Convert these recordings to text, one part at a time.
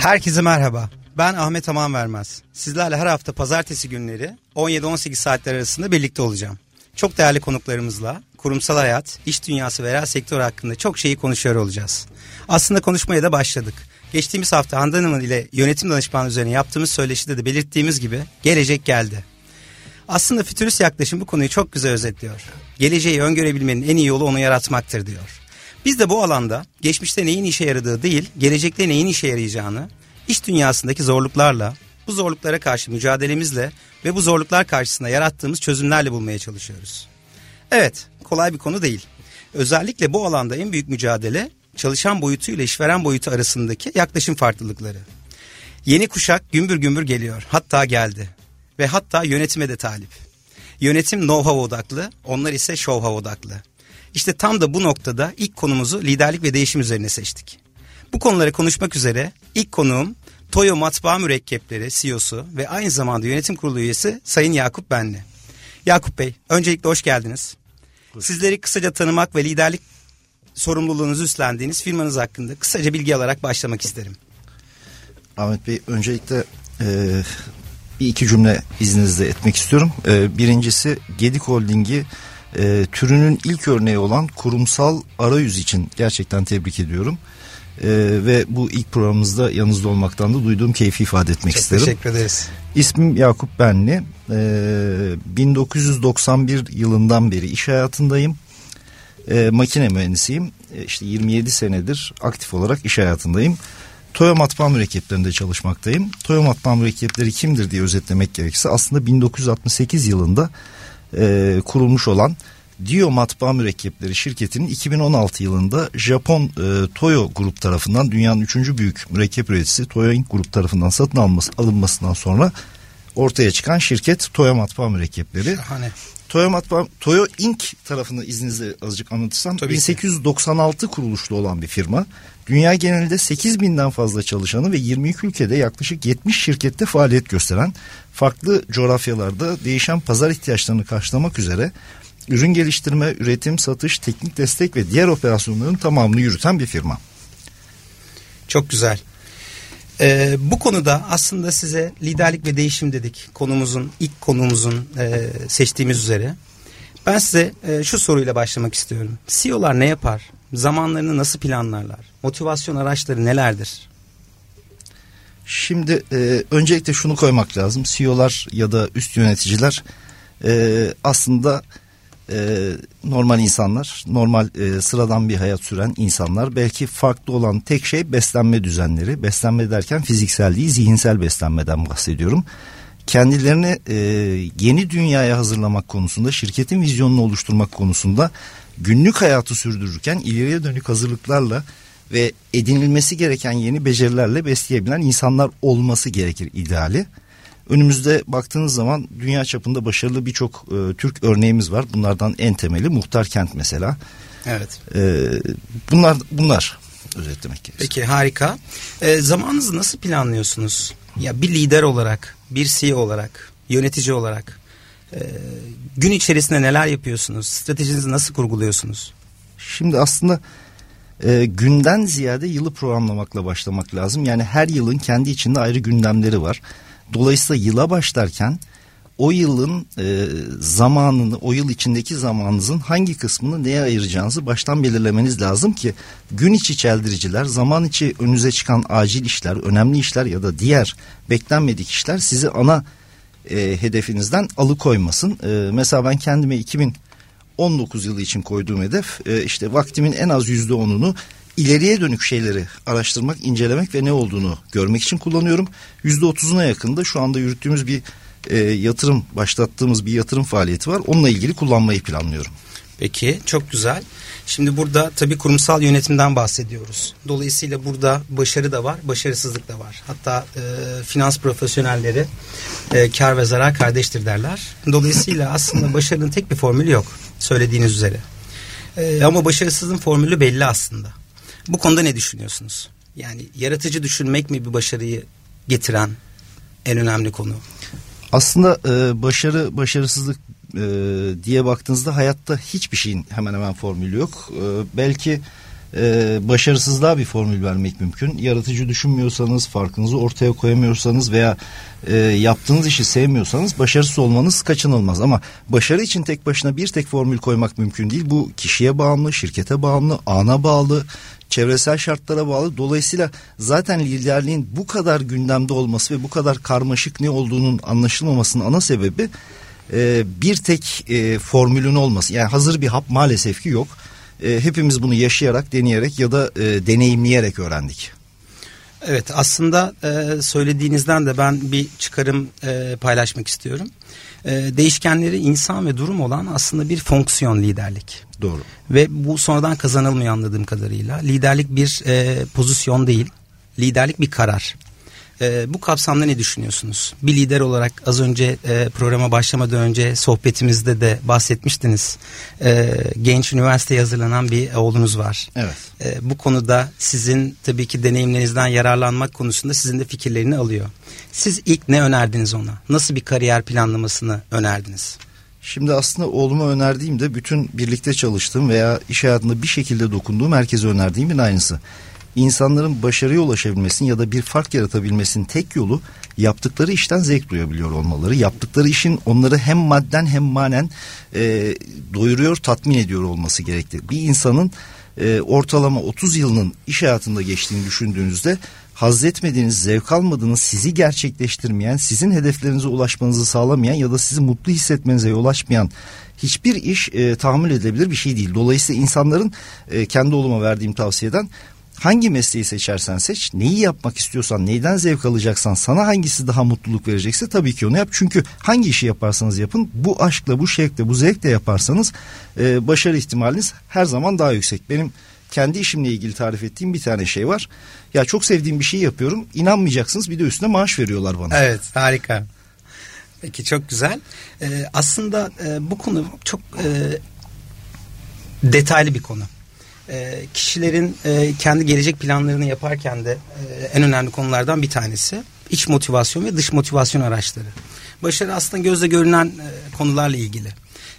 Herkese merhaba. Ben Ahmet Aman Vermez. Sizlerle her hafta pazartesi günleri 17-18 saatler arasında birlikte olacağım. Çok değerli konuklarımızla kurumsal hayat, iş dünyası ve reel sektör hakkında çok şeyi konuşuyor olacağız. Aslında konuşmaya da başladık. Geçtiğimiz hafta Handan Hanım ile yönetim danışmanı üzerine yaptığımız söyleşide de belirttiğimiz gibi gelecek geldi. Aslında fütürist yaklaşım bu konuyu çok güzel özetliyor. Geleceği öngörebilmenin en iyi yolu onu yaratmaktır diyor. Biz de bu alanda geçmişte neyin işe yaradığı değil, gelecekte neyin işe yarayacağını, iş dünyasındaki zorluklarla, bu zorluklara karşı mücadelemizle ve bu zorluklar karşısında yarattığımız çözümlerle bulmaya çalışıyoruz. Evet, kolay bir konu değil. Özellikle bu alanda en büyük mücadele çalışan boyutu ile işveren boyutu arasındaki yaklaşım farklılıkları. Yeni kuşak gümbür gümbür geliyor. Hatta geldi. Ve hatta yönetime de talip. Yönetim know-how odaklı, onlar ise show-how odaklı. İşte tam da bu noktada ilk konumuzu liderlik ve değişim üzerine seçtik. Bu konuları konuşmak üzere ilk konuğum Toyo Matbaa Mürekkepleri CEO'su ve aynı zamanda yönetim kurulu üyesi Sayın Yakup Benli. Yakup Bey, öncelikle hoş geldiniz. Sizleri kısaca tanımak ve liderlik sorumluluğunuzu üstlendiğiniz firmanız hakkında kısaca bilgi alarak başlamak isterim. Ahmet Bey, öncelikle e, bir iki cümle izninizle etmek istiyorum. E, birincisi Gedik Holding'i e, türünün ilk örneği olan kurumsal arayüz için gerçekten tebrik ediyorum. E, ve bu ilk programımızda yanınızda olmaktan da duyduğum keyfi ifade etmek Çok isterim. teşekkür ederiz. İsmim Yakup Benli. E, 1991 yılından beri iş hayatındayım. E, makine mühendisiyim. E, işte 27 senedir aktif olarak iş hayatındayım. Toyo matbaa mürekkeplerinde çalışmaktayım. Toyo matbaa mürekkepleri kimdir diye özetlemek gerekirse aslında 1968 yılında e, kurulmuş olan Dio Matbaa Mürekkepleri şirketinin 2016 yılında Japon e, Toyo Grup tarafından dünyanın üçüncü büyük mürekkep üreticisi Toyo Inc. Grup tarafından satın alınması, alınmasından sonra ortaya çıkan şirket Toyo Matbaa Mürekkepleri. Şahane. Toyo Matbaa, Toyo Inc. tarafını izninizle azıcık anlatırsam Tabii ki. 1896 kuruluşlu olan bir firma. Dünya genelinde 8 binden fazla çalışanı ve 22 ülkede yaklaşık 70 şirkette faaliyet gösteren farklı coğrafyalarda değişen pazar ihtiyaçlarını karşılamak üzere ürün geliştirme, üretim, satış, teknik destek ve diğer operasyonların tamamını yürüten bir firma. Çok güzel. Ee, bu konuda aslında size liderlik ve değişim dedik konumuzun ilk konumuzun e, seçtiğimiz üzere. Ben size e, şu soruyla başlamak istiyorum. CEO'lar ne yapar? Zamanlarını nasıl planlarlar? Motivasyon araçları nelerdir? Şimdi e, öncelikle şunu koymak lazım. CEO'lar ya da üst yöneticiler e, aslında e, normal insanlar, normal e, sıradan bir hayat süren insanlar. Belki farklı olan tek şey beslenme düzenleri. Beslenme derken fiziksel değil, zihinsel beslenmeden bahsediyorum. Kendilerini e, yeni dünyaya hazırlamak konusunda, şirketin vizyonunu oluşturmak konusunda günlük hayatı sürdürürken ileriye dönük hazırlıklarla ve edinilmesi gereken yeni becerilerle besleyebilen insanlar olması gerekir ideali. Önümüzde baktığınız zaman dünya çapında başarılı birçok e, Türk örneğimiz var. Bunlardan en temeli Muhtar Kent mesela. Evet. E, bunlar bunlar özetlemek gerekirse. Peki harika. Ee, zamanınızı nasıl planlıyorsunuz? Ya bir lider olarak, bir CEO olarak, yönetici olarak e, gün içerisinde neler yapıyorsunuz? Stratejinizi nasıl kurguluyorsunuz? Şimdi aslında e, günden ziyade yılı programlamakla başlamak lazım. Yani her yılın kendi içinde ayrı gündemleri var. Dolayısıyla yıla başlarken o yılın e, zamanını, o yıl içindeki zamanınızın hangi kısmını neye ayıracağınızı baştan belirlemeniz lazım ki gün içi çeldiriciler, zaman içi önünüze çıkan acil işler, önemli işler ya da diğer beklenmedik işler sizi ana e, hedefinizden alıkoymasın. E, mesela ben kendime 2019 yılı için koyduğum hedef e, işte vaktimin en az yüzde onunu ileriye dönük şeyleri araştırmak, incelemek ve ne olduğunu görmek için kullanıyorum. Yüzde otuzuna yakında şu anda yürüttüğümüz bir e, yatırım, başlattığımız bir yatırım faaliyeti var. Onunla ilgili kullanmayı planlıyorum. Peki çok güzel. Şimdi burada tabii kurumsal yönetimden bahsediyoruz. Dolayısıyla burada başarı da var, başarısızlık da var. Hatta e, finans profesyonelleri e, kar ve zarar kardeştir derler. Dolayısıyla aslında başarının tek bir formülü yok söylediğiniz üzere. E, ama başarısızlığın formülü belli aslında. Bu konuda ne düşünüyorsunuz? Yani yaratıcı düşünmek mi bir başarıyı getiren en önemli konu? Aslında e, başarı başarısızlık e, diye baktığınızda hayatta hiçbir şeyin hemen hemen formülü yok. E, belki e, başarısızlığa bir formül vermek mümkün. Yaratıcı düşünmüyorsanız, farkınızı ortaya koyamıyorsanız veya e, yaptığınız işi sevmiyorsanız başarısız olmanız kaçınılmaz. Ama başarı için tek başına bir tek formül koymak mümkün değil. Bu kişiye bağımlı, şirkete bağımlı, ana bağlı, çevresel şartlara bağlı. Dolayısıyla zaten liderliğin bu kadar gündemde olması ve bu kadar karmaşık ne olduğunun anlaşılmamasının ana sebebi e, bir tek e, formülün olması. Yani hazır bir hap maalesef ki yok. E, hepimiz bunu yaşayarak, deneyerek ya da e, deneyimleyerek öğrendik. Evet aslında e, söylediğinizden de ben bir çıkarım e, paylaşmak istiyorum. E, değişkenleri insan ve durum olan aslında bir fonksiyon liderlik. Doğru. Ve bu sonradan kazanılmıyor anladığım kadarıyla. Liderlik bir e, pozisyon değil. Liderlik bir karar. E, bu kapsamda ne düşünüyorsunuz? Bir lider olarak az önce e, programa başlamadan önce sohbetimizde de bahsetmiştiniz. E, genç üniversiteye hazırlanan bir oğlunuz var. Evet. E, bu konuda sizin tabii ki deneyimlerinizden yararlanmak konusunda sizin de fikirlerini alıyor. Siz ilk ne önerdiniz ona? Nasıl bir kariyer planlamasını önerdiniz? Şimdi aslında oğluma önerdiğim de bütün birlikte çalıştığım veya iş hayatında bir şekilde dokunduğum herkese önerdiğimin aynısı insanların başarıya ulaşabilmesinin ya da bir fark yaratabilmesinin tek yolu yaptıkları işten zevk duyabiliyor olmaları. Yaptıkları işin onları hem madden hem manen e, doyuruyor, tatmin ediyor olması gerekli. Bir insanın e, ortalama 30 yılının iş hayatında geçtiğini düşündüğünüzde haz etmediğiniz, zevk almadığınız, sizi gerçekleştirmeyen, sizin hedeflerinize ulaşmanızı sağlamayan ya da sizi mutlu hissetmenize yol açmayan hiçbir iş e, tahammül edilebilir bir şey değil. Dolayısıyla insanların e, kendi oğluma verdiğim tavsiyeden hangi mesleği seçersen seç, neyi yapmak istiyorsan, neyden zevk alacaksan, sana hangisi daha mutluluk verecekse tabii ki onu yap. Çünkü hangi işi yaparsanız yapın, bu aşkla, bu şevkle, bu zevkle yaparsanız e, başarı ihtimaliniz her zaman daha yüksek. Benim kendi işimle ilgili tarif ettiğim bir tane şey var. Ya çok sevdiğim bir şey yapıyorum. İnanmayacaksınız bir de üstüne maaş veriyorlar bana. Evet harika. Peki çok güzel. Ee, aslında e, bu konu çok e, detaylı bir konu e, kişilerin e, kendi gelecek planlarını yaparken de e, en önemli konulardan bir tanesi iç motivasyon ve dış motivasyon araçları. Başarı aslında gözle görünen e, konularla ilgili.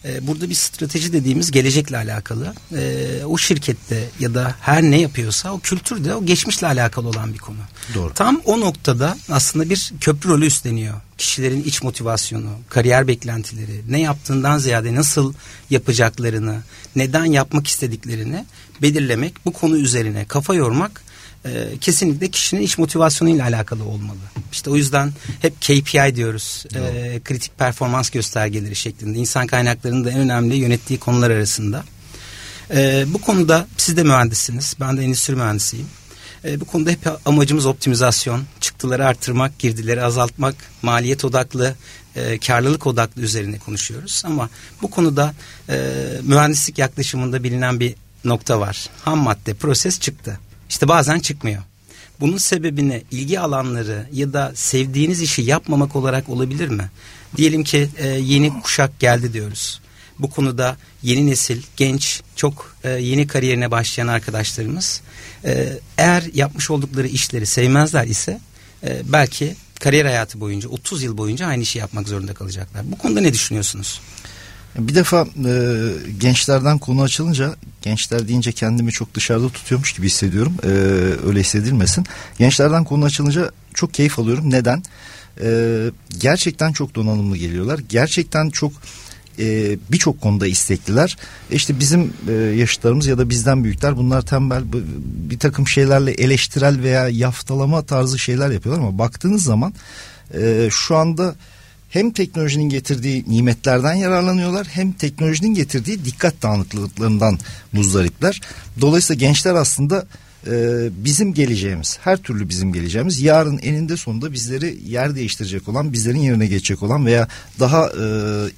E, burada bir strateji dediğimiz gelecekle alakalı. E, o şirkette ya da her ne yapıyorsa o kültürde o geçmişle alakalı olan bir konu. Doğru. Tam o noktada aslında bir köprü rolü üstleniyor. Kişilerin iç motivasyonu, kariyer beklentileri, ne yaptığından ziyade nasıl yapacaklarını, neden yapmak istediklerini belirlemek, bu konu üzerine kafa yormak e, kesinlikle kişinin iç motivasyonuyla alakalı olmalı. İşte o yüzden hep KPI diyoruz. E, kritik performans göstergeleri şeklinde. İnsan kaynaklarının da en önemli yönettiği konular arasında. E, bu konuda siz de mühendissiniz. Ben de endüstri mühendisiyim. E, bu konuda hep amacımız optimizasyon, çıktıları arttırmak, girdileri azaltmak, maliyet odaklı, e, karlılık odaklı üzerine konuşuyoruz. Ama bu konuda e, mühendislik yaklaşımında bilinen bir nokta var. Ham madde, proses çıktı. İşte bazen çıkmıyor. Bunun sebebini ilgi alanları ya da sevdiğiniz işi yapmamak olarak olabilir mi? Diyelim ki e, yeni kuşak geldi diyoruz. Bu konuda yeni nesil, genç, çok e, yeni kariyerine başlayan arkadaşlarımız e, eğer yapmış oldukları işleri sevmezler ise e, belki kariyer hayatı boyunca 30 yıl boyunca aynı işi yapmak zorunda kalacaklar. Bu konuda ne düşünüyorsunuz? Bir defa e, gençlerden konu açılınca gençler deyince kendimi çok dışarıda tutuyormuş gibi hissediyorum. E, öyle hissedilmesin. Gençlerden konu açılınca çok keyif alıyorum. Neden? E, gerçekten çok donanımlı geliyorlar. Gerçekten çok e, birçok konuda istekliler. E işte bizim e, yaşıtlarımız ya da bizden büyükler bunlar tembel bir takım şeylerle eleştirel veya yaftalama tarzı şeyler yapıyorlar ama baktığınız zaman e, şu anda hem teknolojinin getirdiği nimetlerden yararlanıyorlar hem teknolojinin getirdiği dikkat dağınıklıklarından muzdaripler. Dolayısıyla gençler aslında e, bizim geleceğimiz her türlü bizim geleceğimiz yarın eninde sonunda bizleri yer değiştirecek olan bizlerin yerine geçecek olan veya daha e,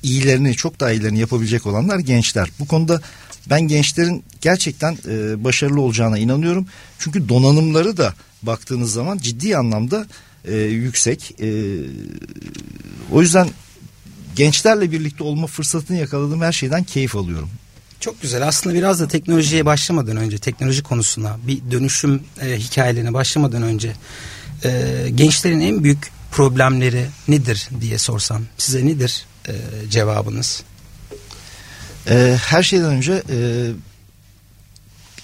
iyilerini çok daha iyilerini yapabilecek olanlar gençler. Bu konuda ben gençlerin gerçekten e, başarılı olacağına inanıyorum. Çünkü donanımları da baktığınız zaman ciddi anlamda e, yüksek. E, o yüzden gençlerle birlikte olma fırsatını yakaladığım her şeyden keyif alıyorum. Çok güzel. Aslında biraz da teknolojiye başlamadan önce, teknoloji konusuna, bir dönüşüm e, hikayelerine başlamadan önce e, gençlerin en büyük problemleri nedir diye sorsam size nedir e, cevabınız? E, her şeyden önce e,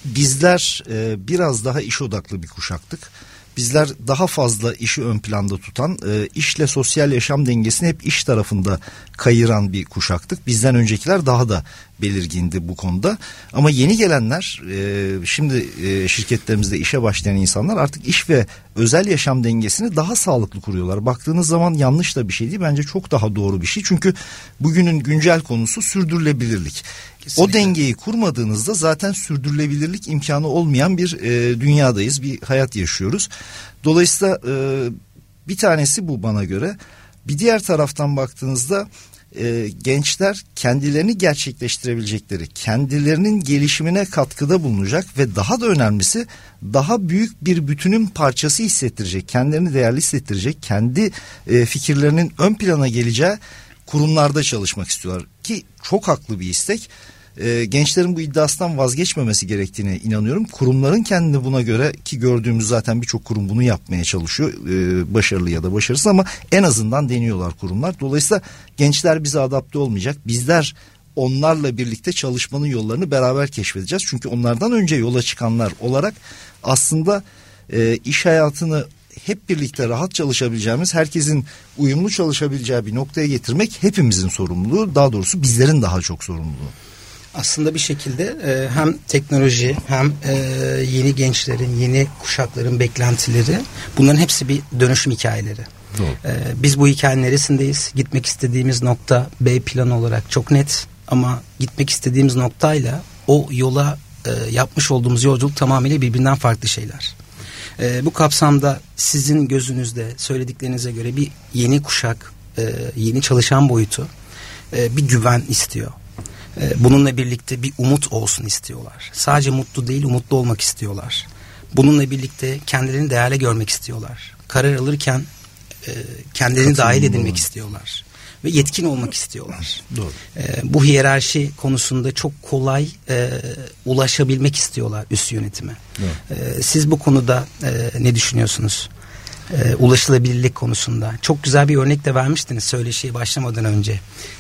bizler e, biraz daha iş odaklı bir kuşaktık bizler daha fazla işi ön planda tutan, e, işle sosyal yaşam dengesini hep iş tarafında kayıran bir kuşaktık. Bizden öncekiler daha da belirgindi bu konuda. Ama yeni gelenler, e, şimdi e, şirketlerimizde işe başlayan insanlar artık iş ve özel yaşam dengesini daha sağlıklı kuruyorlar. Baktığınız zaman yanlış da bir şey değil, bence çok daha doğru bir şey. Çünkü bugünün güncel konusu sürdürülebilirlik. Kesinlikle. O dengeyi kurmadığınızda zaten sürdürülebilirlik imkanı olmayan bir e, dünyadayız, bir hayat yaşıyoruz. Dolayısıyla e, bir tanesi bu bana göre. Bir diğer taraftan baktığınızda e, gençler kendilerini gerçekleştirebilecekleri, kendilerinin gelişimine katkıda bulunacak ve daha da önemlisi daha büyük bir bütünün parçası hissettirecek, kendilerini değerli hissettirecek, kendi e, fikirlerinin ön plana geleceği kurumlarda çalışmak istiyorlar ki çok haklı bir istek e, gençlerin bu iddiasından vazgeçmemesi gerektiğine inanıyorum. Kurumların kendini buna göre ki gördüğümüz zaten birçok kurum bunu yapmaya çalışıyor. E, başarılı ya da başarısız ama en azından deniyorlar kurumlar. Dolayısıyla gençler bize adapte olmayacak. Bizler onlarla birlikte çalışmanın yollarını beraber keşfedeceğiz. Çünkü onlardan önce yola çıkanlar olarak aslında e, iş hayatını hep birlikte rahat çalışabileceğimiz, herkesin uyumlu çalışabileceği bir noktaya getirmek hepimizin sorumluluğu. Daha doğrusu bizlerin daha çok sorumluluğu aslında bir şekilde e, hem teknoloji hem e, yeni gençlerin, yeni kuşakların beklentileri bunların hepsi bir dönüşüm hikayeleri. Doğru. E, biz bu hikayenin neresindeyiz? Gitmek istediğimiz nokta B plan olarak çok net ama gitmek istediğimiz noktayla o yola e, yapmış olduğumuz yolculuk tamamıyla birbirinden farklı şeyler. E, bu kapsamda sizin gözünüzde söylediklerinize göre bir yeni kuşak, e, yeni çalışan boyutu e, bir güven istiyor ee, bununla birlikte bir umut olsun istiyorlar. Sadece mutlu değil umutlu olmak istiyorlar. Bununla birlikte kendilerini değerli görmek istiyorlar. Karar alırken e, kendilerini dahil edilmek istiyorlar. Ve yetkin olmak istiyorlar. Doğru. E, bu hiyerarşi konusunda çok kolay e, ulaşabilmek istiyorlar üst yönetime. E, siz bu konuda e, ne düşünüyorsunuz? e, ulaşılabilirlik konusunda. Çok güzel bir örnek de vermiştiniz söyleşiye başlamadan önce.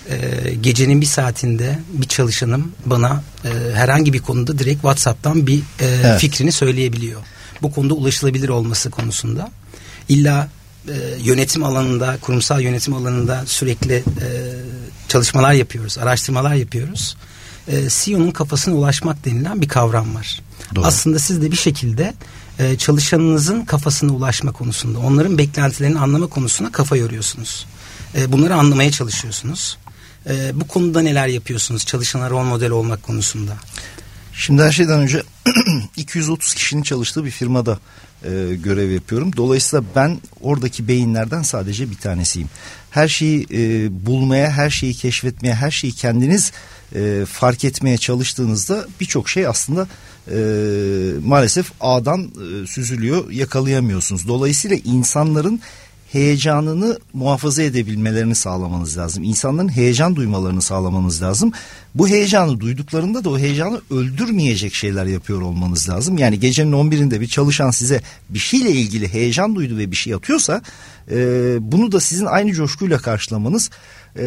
E, gecenin bir saatinde bir çalışanım bana e, herhangi bir konuda direkt WhatsApp'tan bir e, evet. fikrini söyleyebiliyor. Bu konuda ulaşılabilir olması konusunda. İlla e, yönetim alanında, kurumsal yönetim alanında sürekli e, çalışmalar yapıyoruz, araştırmalar yapıyoruz. E, CEO'nun kafasına ulaşmak denilen bir kavram var. Doğru. Aslında siz de bir şekilde e, çalışanınızın kafasına ulaşma konusunda, onların beklentilerini anlama konusuna kafa yoruyorsunuz. E, bunları anlamaya çalışıyorsunuz. E, bu konuda neler yapıyorsunuz çalışana rol model olmak konusunda? Şimdi her şeyden önce 230 kişinin çalıştığı bir firmada e, görev yapıyorum. Dolayısıyla ben oradaki beyinlerden sadece bir tanesiyim. Her şeyi e, bulmaya, her şeyi keşfetmeye, her şeyi kendiniz e, fark etmeye çalıştığınızda birçok şey aslında e, maalesef ağdan e, süzülüyor yakalayamıyorsunuz. Dolayısıyla insanların heyecanını muhafaza edebilmelerini sağlamanız lazım. İnsanların heyecan duymalarını sağlamanız lazım. Bu heyecanı duyduklarında da o heyecanı öldürmeyecek şeyler yapıyor olmanız lazım. Yani gecenin 11'inde bir çalışan size bir şeyle ilgili heyecan duydu ve bir şey atıyorsa e, bunu da sizin aynı coşkuyla karşılamanız e,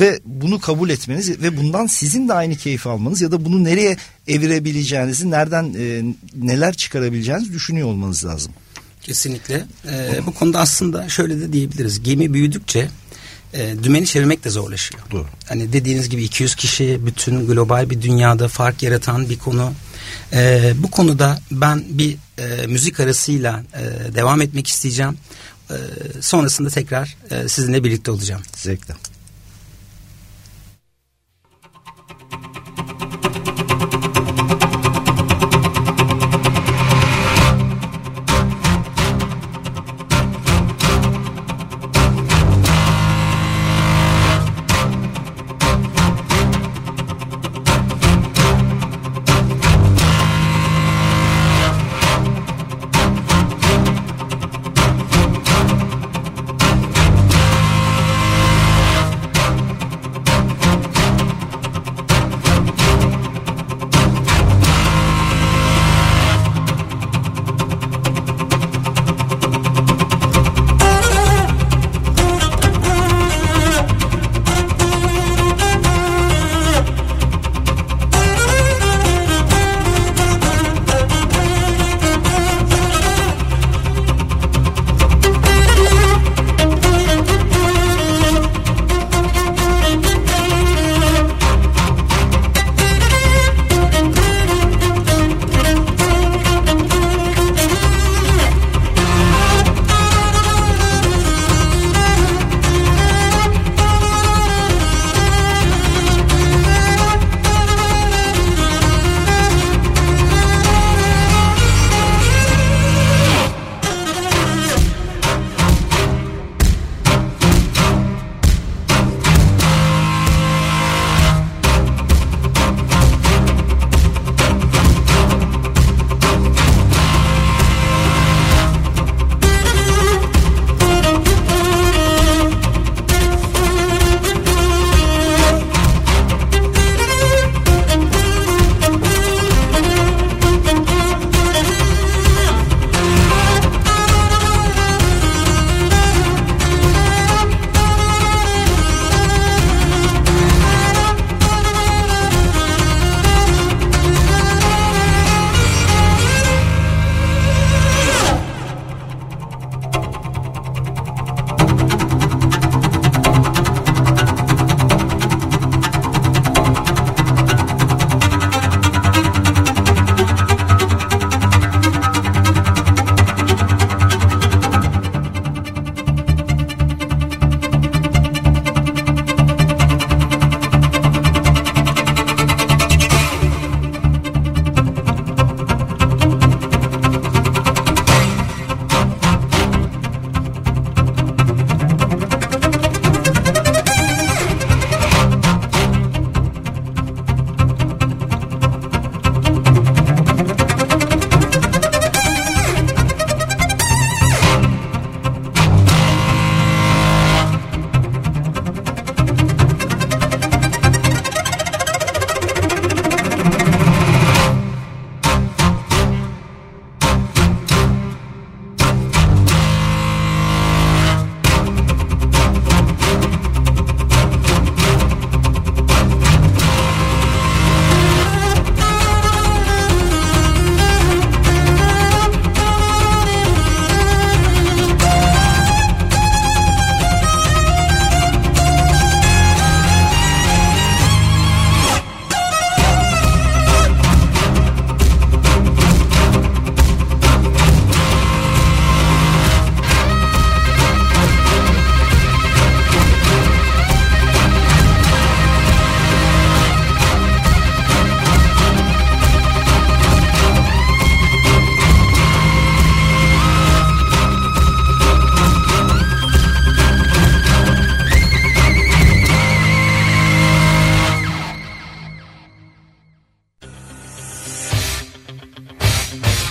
ve bunu kabul etmeniz ve bundan sizin de aynı keyif almanız ya da bunu nereye evirebileceğinizi, nereden e, neler çıkarabileceğinizi düşünüyor olmanız lazım. Kesinlikle. Ee, bu konuda aslında şöyle de diyebiliriz. Gemi büyüdükçe e, dümeni çevirmek de zorlaşıyor. Doğru. Hani dediğiniz gibi 200 kişi bütün global bir dünyada fark yaratan bir konu. E, bu konuda ben bir e, müzik arasıyla e, devam etmek isteyeceğim. E, sonrasında tekrar e, sizinle birlikte olacağım. Zevkle.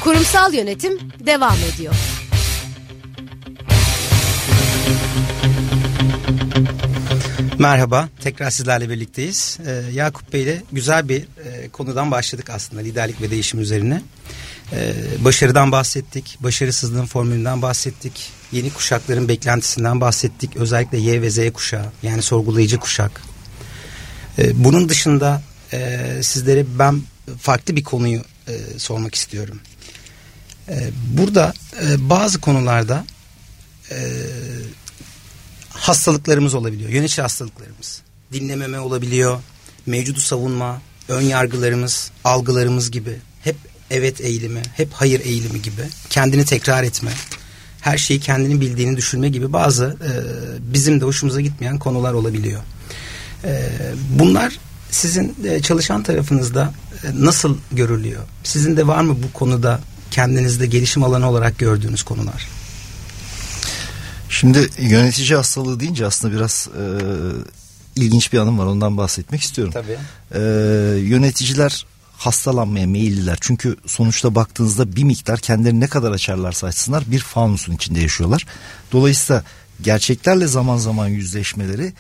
Kurumsal yönetim devam ediyor. Merhaba, tekrar sizlerle birlikteyiz. Ee, Yakup Bey ile güzel bir e, konudan başladık aslında liderlik ve değişim üzerine. Ee, başarıdan bahsettik, başarısızlığın formülünden bahsettik, yeni kuşakların beklentisinden bahsettik. Özellikle Y ve Z kuşağı yani sorgulayıcı kuşak. Ee, bunun dışında e, sizlere ben farklı bir konuyu e, sormak istiyorum. Ee, burada e, bazı konularda e, hastalıklarımız olabiliyor. Yönetici hastalıklarımız. Dinlememe olabiliyor. Mevcudu savunma, ön yargılarımız, algılarımız gibi. Hep evet eğilimi, hep hayır eğilimi gibi. Kendini tekrar etme. Her şeyi kendini bildiğini düşünme gibi bazı e, bizim de hoşumuza gitmeyen konular olabiliyor. Bunlar sizin çalışan tarafınızda nasıl görülüyor? Sizin de var mı bu konuda kendinizde gelişim alanı olarak gördüğünüz konular? Şimdi yönetici hastalığı deyince aslında biraz e, ilginç bir anım var ondan bahsetmek istiyorum. Tabii. E, yöneticiler hastalanmaya meyilliler. Çünkü sonuçta baktığınızda bir miktar kendilerini ne kadar açarlarsa açsınlar bir fanusun içinde yaşıyorlar. Dolayısıyla gerçeklerle zaman zaman yüzleşmeleri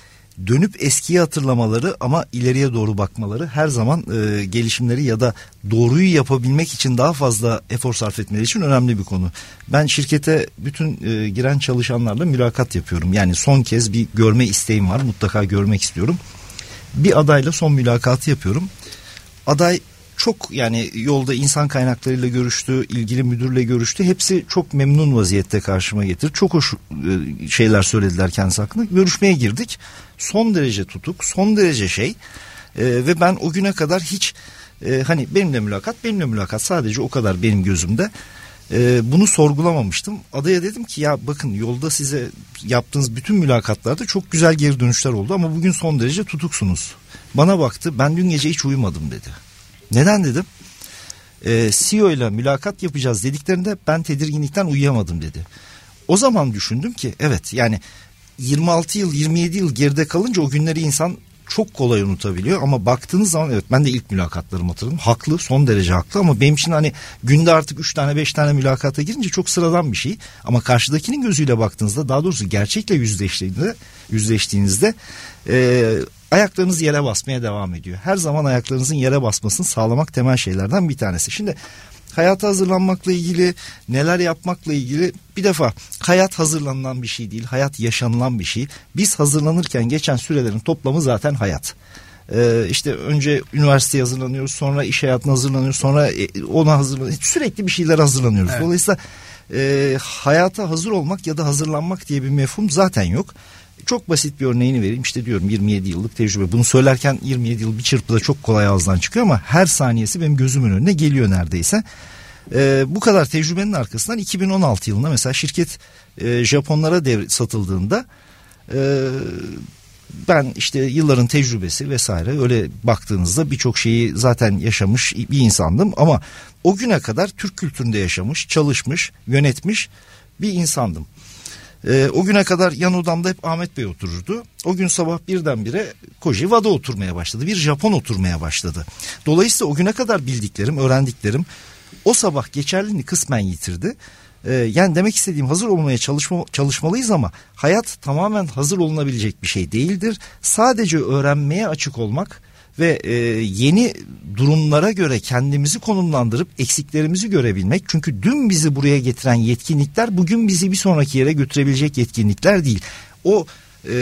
dönüp eskiyi hatırlamaları ama ileriye doğru bakmaları her zaman e, gelişimleri ya da doğruyu yapabilmek için daha fazla efor sarf etmeleri için önemli bir konu. Ben şirkete bütün e, giren çalışanlarla mülakat yapıyorum. Yani son kez bir görme isteğim var. Mutlaka görmek istiyorum. Bir adayla son mülakatı yapıyorum. Aday çok yani yolda insan kaynaklarıyla görüştü, ilgili müdürle görüştü. Hepsi çok memnun vaziyette karşıma getir. Çok hoş e, şeyler söylediler kendisi hakkında. Görüşmeye girdik. Son derece tutuk, son derece şey. E, ve ben o güne kadar hiç e, hani benimle mülakat, benimle mülakat sadece o kadar benim gözümde. E, bunu sorgulamamıştım. Adaya dedim ki ya bakın yolda size yaptığınız bütün mülakatlarda çok güzel geri dönüşler oldu ama bugün son derece tutuksunuz. Bana baktı ben dün gece hiç uyumadım dedi. Neden dedim? Ee, CEO ile mülakat yapacağız dediklerinde ben tedirginlikten uyuyamadım dedi. O zaman düşündüm ki evet yani 26 yıl 27 yıl geride kalınca o günleri insan çok kolay unutabiliyor ama baktığınız zaman evet ben de ilk mülakatlarımı hatırladım. Haklı son derece haklı ama benim için hani günde artık 3 tane 5 tane mülakata girince çok sıradan bir şey. Ama karşıdakinin gözüyle baktığınızda daha doğrusu gerçekle yüzleştiğinizde, yüzleştiğinizde e, ayaklarınız yere basmaya devam ediyor. Her zaman ayaklarınızın yere basmasını sağlamak temel şeylerden bir tanesi. Şimdi hayata hazırlanmakla ilgili neler yapmakla ilgili bir defa hayat hazırlanılan bir şey değil hayat yaşanılan bir şey biz hazırlanırken geçen sürelerin toplamı zaten hayat ee, işte önce üniversiteye hazırlanıyoruz sonra iş hayatına hazırlanıyoruz sonra e, ona hazırlanıyoruz sürekli bir şeyler hazırlanıyoruz evet. dolayısıyla e, hayata hazır olmak ya da hazırlanmak diye bir mefhum zaten yok çok basit bir örneğini vereyim. İşte diyorum 27 yıllık tecrübe. Bunu söylerken 27 yıl bir çırpıda çok kolay ağızdan çıkıyor ama her saniyesi benim gözümün önüne geliyor neredeyse. Ee, bu kadar tecrübenin arkasından 2016 yılında mesela şirket e, Japonlara dev satıldığında e, ben işte yılların tecrübesi vesaire öyle baktığınızda birçok şeyi zaten yaşamış bir insandım ama o güne kadar Türk kültüründe yaşamış, çalışmış, yönetmiş bir insandım. E, o güne kadar yan odamda hep Ahmet Bey otururdu. O gün sabah birdenbire Koji Vada oturmaya başladı. Bir Japon oturmaya başladı. Dolayısıyla o güne kadar bildiklerim, öğrendiklerim o sabah geçerliliğini kısmen yitirdi. Ee, yani demek istediğim hazır olmaya çalışma, çalışmalıyız ama hayat tamamen hazır olunabilecek bir şey değildir. Sadece öğrenmeye açık olmak ve e, yeni durumlara göre kendimizi konumlandırıp eksiklerimizi görebilmek. Çünkü dün bizi buraya getiren yetkinlikler bugün bizi bir sonraki yere götürebilecek yetkinlikler değil. O e,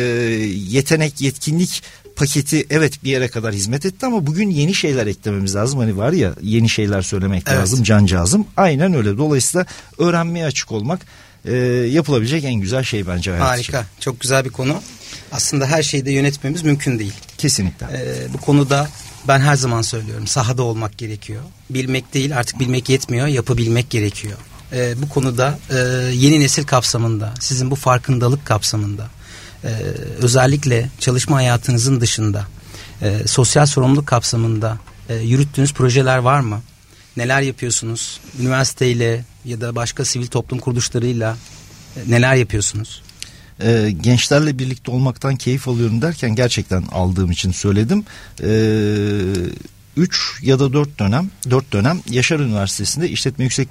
yetenek, yetkinlik paketi evet bir yere kadar hizmet etti ama bugün yeni şeyler eklememiz lazım. Hani var ya yeni şeyler söylemek evet. lazım cancağızım. Aynen öyle. Dolayısıyla öğrenmeye açık olmak e, yapılabilecek en güzel şey bence hayat Harika. Için. Çok güzel bir konu. Aslında her şeyi de yönetmemiz mümkün değil. Kesinlikle. E, bu konuda ben her zaman söylüyorum sahada olmak gerekiyor. Bilmek değil artık bilmek yetmiyor yapabilmek gerekiyor. E, bu konuda e, yeni nesil kapsamında sizin bu farkındalık kapsamında e, özellikle çalışma hayatınızın dışında e, sosyal sorumluluk kapsamında e, yürüttüğünüz projeler var mı? Neler yapıyorsunuz? Üniversiteyle ya da başka sivil toplum kuruluşlarıyla e, neler yapıyorsunuz? E, gençlerle birlikte olmaktan keyif alıyorum derken gerçekten aldığım için söyledim. E, 3 ya da 4 dönem 4 dönem Yaşar Üniversitesi'nde işletme yüksek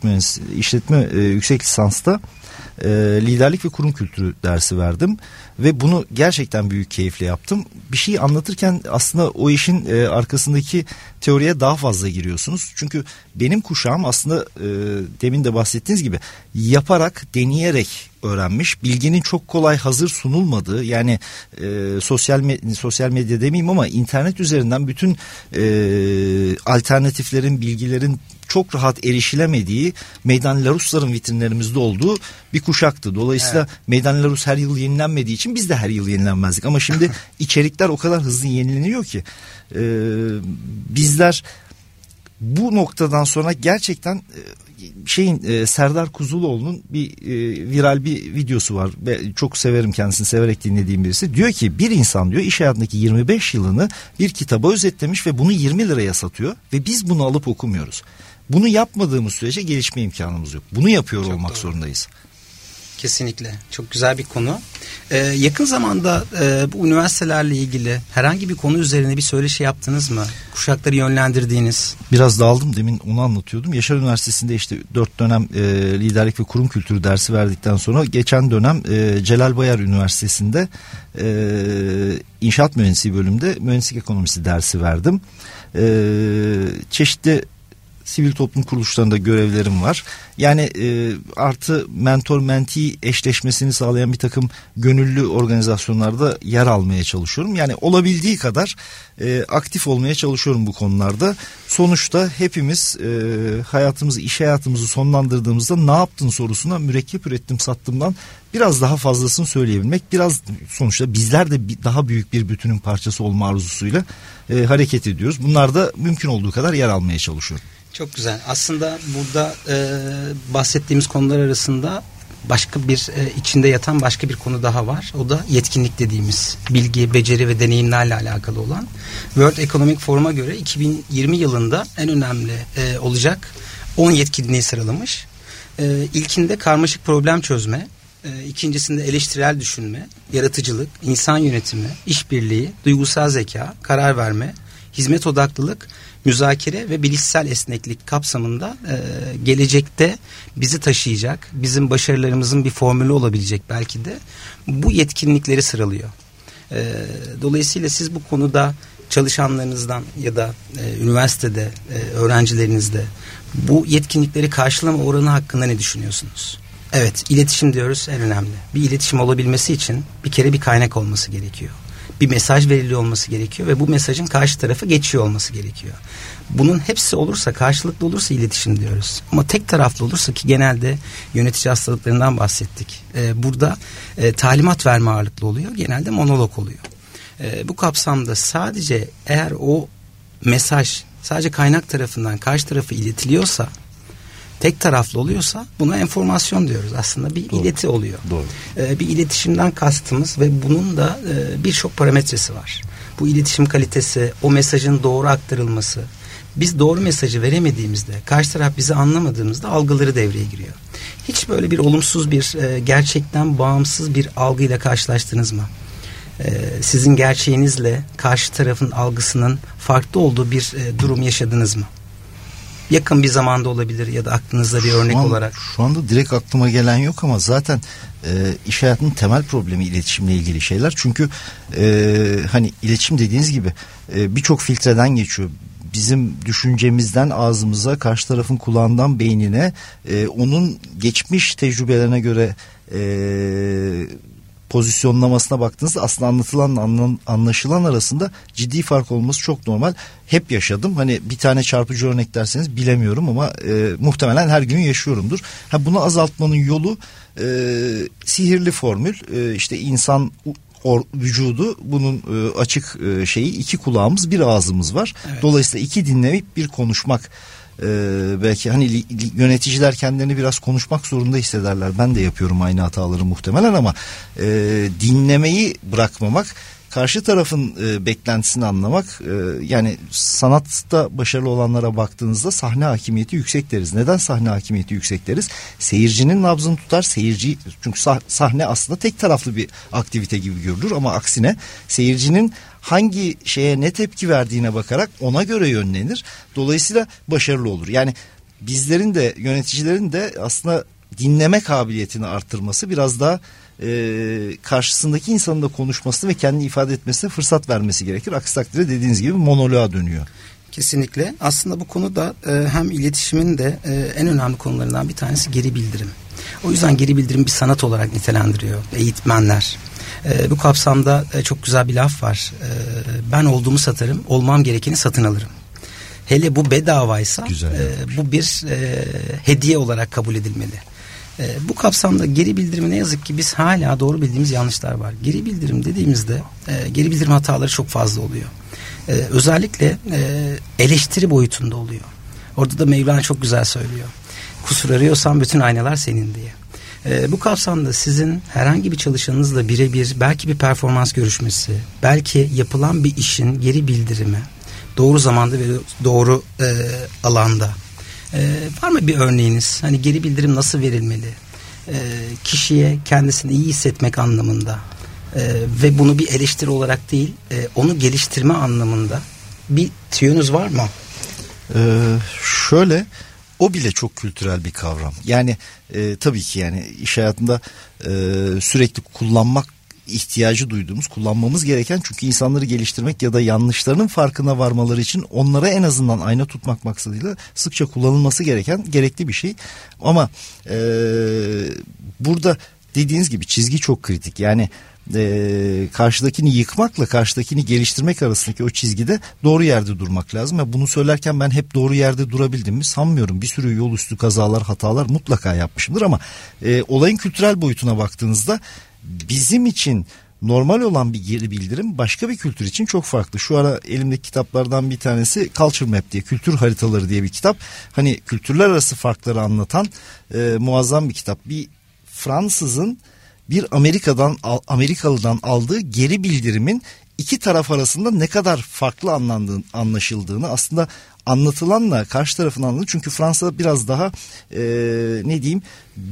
işletme e, yüksek lisansta e, liderlik ve kurum kültürü dersi verdim ve bunu gerçekten büyük keyifle yaptım. Bir şey anlatırken aslında o işin e, arkasındaki teoriye daha fazla giriyorsunuz. Çünkü benim kuşağım aslında e, demin de bahsettiğiniz gibi yaparak, deneyerek öğrenmiş. Bilginin çok kolay hazır sunulmadığı yani e, sosyal me- sosyal medya demeyeyim ama internet üzerinden bütün e, alternatiflerin, bilgilerin çok rahat erişilemediği Meydan Larus'ların vitrinlerimizde olduğu bir kuşaktı. Dolayısıyla evet. Meydan Larus her yıl yenilenmediği için biz de her yıl yenilenmezdik. Ama şimdi içerikler o kadar hızlı yenileniyor ki e, bizler bu noktadan sonra gerçekten e, şeyin e, Serdar Kuzuloğlu'nun bir e, viral bir videosu var. Ve çok severim kendisini severek dinlediğim birisi. Diyor ki bir insan diyor iş hayatındaki 25 yılını bir kitaba özetlemiş ve bunu 20 liraya satıyor ve biz bunu alıp okumuyoruz. Bunu yapmadığımız sürece gelişme imkanımız yok. Bunu yapıyor Çok olmak doğru. zorundayız. Kesinlikle. Çok güzel bir konu. Ee, yakın zamanda e, bu üniversitelerle ilgili herhangi bir konu üzerine bir söyleşi yaptınız mı? Kuşakları yönlendirdiğiniz. Biraz dağıldım demin onu anlatıyordum. Yaşar Üniversitesi'nde işte dört dönem e, liderlik ve kurum kültürü dersi verdikten sonra geçen dönem e, Celal Bayar Üniversitesi'nde e, inşaat mühendisliği bölümünde mühendislik ekonomisi dersi verdim. E, çeşitli sivil toplum kuruluşlarında görevlerim var. Yani e, artı mentor menti eşleşmesini sağlayan bir takım gönüllü organizasyonlarda yer almaya çalışıyorum. Yani olabildiği kadar e, aktif olmaya çalışıyorum bu konularda. Sonuçta hepimiz e, hayatımızı, iş hayatımızı sonlandırdığımızda ne yaptın sorusuna mürekkep ürettim sattımdan biraz daha fazlasını söyleyebilmek. Biraz sonuçta bizler de daha büyük bir bütünün parçası olma arzusuyla e, hareket ediyoruz. Bunlar da mümkün olduğu kadar yer almaya çalışıyorum. Çok güzel. Aslında burada e, bahsettiğimiz konular arasında başka bir e, içinde yatan başka bir konu daha var. O da yetkinlik dediğimiz bilgi, beceri ve deneyimlerle alakalı olan. World Economic Forum'a göre 2020 yılında en önemli e, olacak 10 yetkinliği sıralamış. E, ilkinde karmaşık problem çözme, e, ikincisinde eleştirel düşünme, yaratıcılık, insan yönetimi, işbirliği, duygusal zeka, karar verme, hizmet odaklılık müzakere ve bilişsel esneklik kapsamında e, gelecekte bizi taşıyacak, bizim başarılarımızın bir formülü olabilecek belki de bu yetkinlikleri sıralıyor. E, dolayısıyla siz bu konuda çalışanlarınızdan ya da e, üniversitede e, öğrencilerinizde bu yetkinlikleri karşılama oranı hakkında ne düşünüyorsunuz? Evet, iletişim diyoruz en önemli. Bir iletişim olabilmesi için bir kere bir kaynak olması gerekiyor bir mesaj veriliyor olması gerekiyor ve bu mesajın karşı tarafa geçiyor olması gerekiyor. Bunun hepsi olursa karşılıklı olursa iletişim diyoruz. Ama tek taraflı olursa ki genelde yönetici hastalıklarından bahsettik. Ee, burada e, talimat verme ağırlıklı oluyor. Genelde monolog oluyor. E, bu kapsamda sadece eğer o mesaj sadece kaynak tarafından karşı tarafa iletiliyorsa tek taraflı oluyorsa buna enformasyon diyoruz. Aslında bir Doğru. ileti oluyor. Doğru. Ee, bir iletişimden kastımız ve bunun da e, birçok parametresi var. Bu iletişim kalitesi, o mesajın doğru aktarılması. Biz doğru mesajı veremediğimizde, karşı taraf bizi anlamadığımızda algıları devreye giriyor. Hiç böyle bir olumsuz bir, e, gerçekten bağımsız bir algıyla karşılaştınız mı? E, sizin gerçeğinizle karşı tarafın algısının farklı olduğu bir e, durum yaşadınız mı? Yakın bir zamanda olabilir ya da aklınızda bir örnek an, olarak. Şu anda direkt aklıma gelen yok ama zaten e, iş hayatının temel problemi iletişimle ilgili şeyler. Çünkü e, hani iletişim dediğiniz gibi e, birçok filtreden geçiyor bizim düşüncemizden ağzımıza, karşı tarafın kulağından beynine, e, onun geçmiş tecrübelerine göre e, pozisyonlamasına baktığınızda aslında anlatılan anlaşılan arasında ciddi fark olması çok normal. Hep yaşadım. Hani bir tane çarpıcı örnek derseniz bilemiyorum ama e, muhtemelen her gün yaşıyorumdur. Ha bunu azaltmanın yolu e, sihirli formül. E, işte insan or, vücudu bunun e, açık e, şeyi iki kulağımız bir ağzımız var. Evet. Dolayısıyla iki dinleyip bir konuşmak ee, belki hani yöneticiler kendilerini biraz konuşmak zorunda hissederler. Ben de yapıyorum aynı hataları muhtemelen ama e, dinlemeyi bırakmamak karşı tarafın e, beklentisini anlamak e, yani sanatta başarılı olanlara baktığınızda sahne hakimiyeti yüksek deriz. Neden sahne hakimiyeti yüksek deriz? Seyircinin nabzını tutar seyirci çünkü sah, sahne aslında tek taraflı bir aktivite gibi görülür ama aksine seyircinin hangi şeye ne tepki verdiğine bakarak ona göre yönlenir. Dolayısıyla başarılı olur. Yani bizlerin de yöneticilerin de aslında dinleme kabiliyetini arttırması biraz daha e, karşısındaki insanın da konuşmasını ve kendini ifade etmesine fırsat vermesi gerekir. Aksi takdirde dediğiniz gibi monoloğa dönüyor. Kesinlikle. Aslında bu konuda e, hem iletişimin de e, en önemli konularından bir tanesi geri bildirim. O yüzden geri bildirim bir sanat olarak nitelendiriyor eğitmenler. E, bu kapsamda e, çok güzel bir laf var. E, ben olduğumu satarım, olmam gerekeni satın alırım. Hele bu bedavaysa e, bu bir e, hediye olarak kabul edilmeli. E, bu kapsamda geri bildirimi ne yazık ki biz hala doğru bildiğimiz yanlışlar var. Geri bildirim dediğimizde e, geri bildirim hataları çok fazla oluyor. E, özellikle e, eleştiri boyutunda oluyor. Orada da Mevlana çok güzel söylüyor. Kusur arıyorsan bütün aynalar senin diye. E, bu kapsamda sizin herhangi bir çalışanınızla birebir belki bir performans görüşmesi, belki yapılan bir işin geri bildirimi doğru zamanda ve doğru e, alanda ee, var mı bir örneğiniz? Hani geri bildirim nasıl verilmeli? Ee, kişiye kendisini iyi hissetmek anlamında ee, ve bunu bir eleştiri olarak değil, e, onu geliştirme anlamında bir tüyünüz var mı? Ee, şöyle o bile çok kültürel bir kavram. Yani e, tabii ki yani iş hayatında e, sürekli kullanmak ihtiyacı duyduğumuz, kullanmamız gereken çünkü insanları geliştirmek ya da yanlışlarının farkına varmaları için onlara en azından ayna tutmak maksadıyla sıkça kullanılması gereken gerekli bir şey. Ama e, burada dediğiniz gibi çizgi çok kritik. Yani e, karşıdakini yıkmakla karşıdakini geliştirmek arasındaki o çizgide doğru yerde durmak lazım. Ve bunu söylerken ben hep doğru yerde durabildim mi sanmıyorum. Bir sürü yol üstü kazalar, hatalar mutlaka yapmışımdır ama e, olayın kültürel boyutuna baktığınızda bizim için normal olan bir geri bildirim başka bir kültür için çok farklı. Şu ara elimdeki kitaplardan bir tanesi Culture Map diye kültür haritaları diye bir kitap. Hani kültürler arası farkları anlatan e, muazzam bir kitap. Bir Fransızın bir Amerika'dan Amerikalı'dan aldığı geri bildirimin iki taraf arasında ne kadar farklı anlandığını, anlaşıldığını aslında anlatılanla karşı tarafın anladığı. Çünkü Fransa biraz daha e, ne diyeyim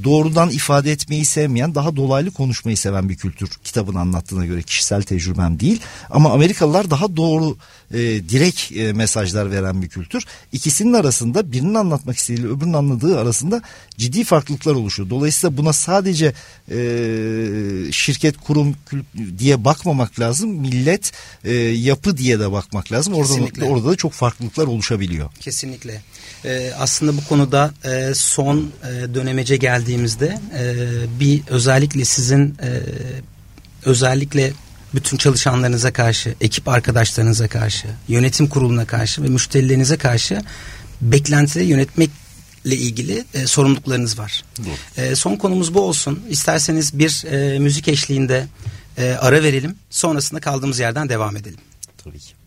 doğrudan ifade etmeyi sevmeyen daha dolaylı konuşmayı seven bir kültür kitabın anlattığına göre kişisel tecrübem değil. Ama Amerikalılar daha doğru e, direkt e, mesajlar veren bir kültür. İkisinin arasında birinin anlatmak istediği öbürünün anladığı arasında ciddi farklılıklar oluşuyor. Dolayısıyla buna sadece e, şirket kurum diye bakmamak lazım. Millet e, yapı diye de bakmak lazım. Orada orada da çok farklılıklar oluşabiliyor kesinlikle e, aslında bu konuda e, son e, dönemece geldiğimizde e, bir özellikle sizin e, özellikle bütün çalışanlarınıza karşı, ekip arkadaşlarınıza karşı, yönetim kuruluna karşı ve müşterilerinize karşı beklentileri yönetmekle ilgili e, sorumluluklarınız var. E, son konumuz bu olsun. İsterseniz bir e, müzik eşliğinde e, ara verelim. Sonrasında kaldığımız yerden devam edelim. Tabii ki.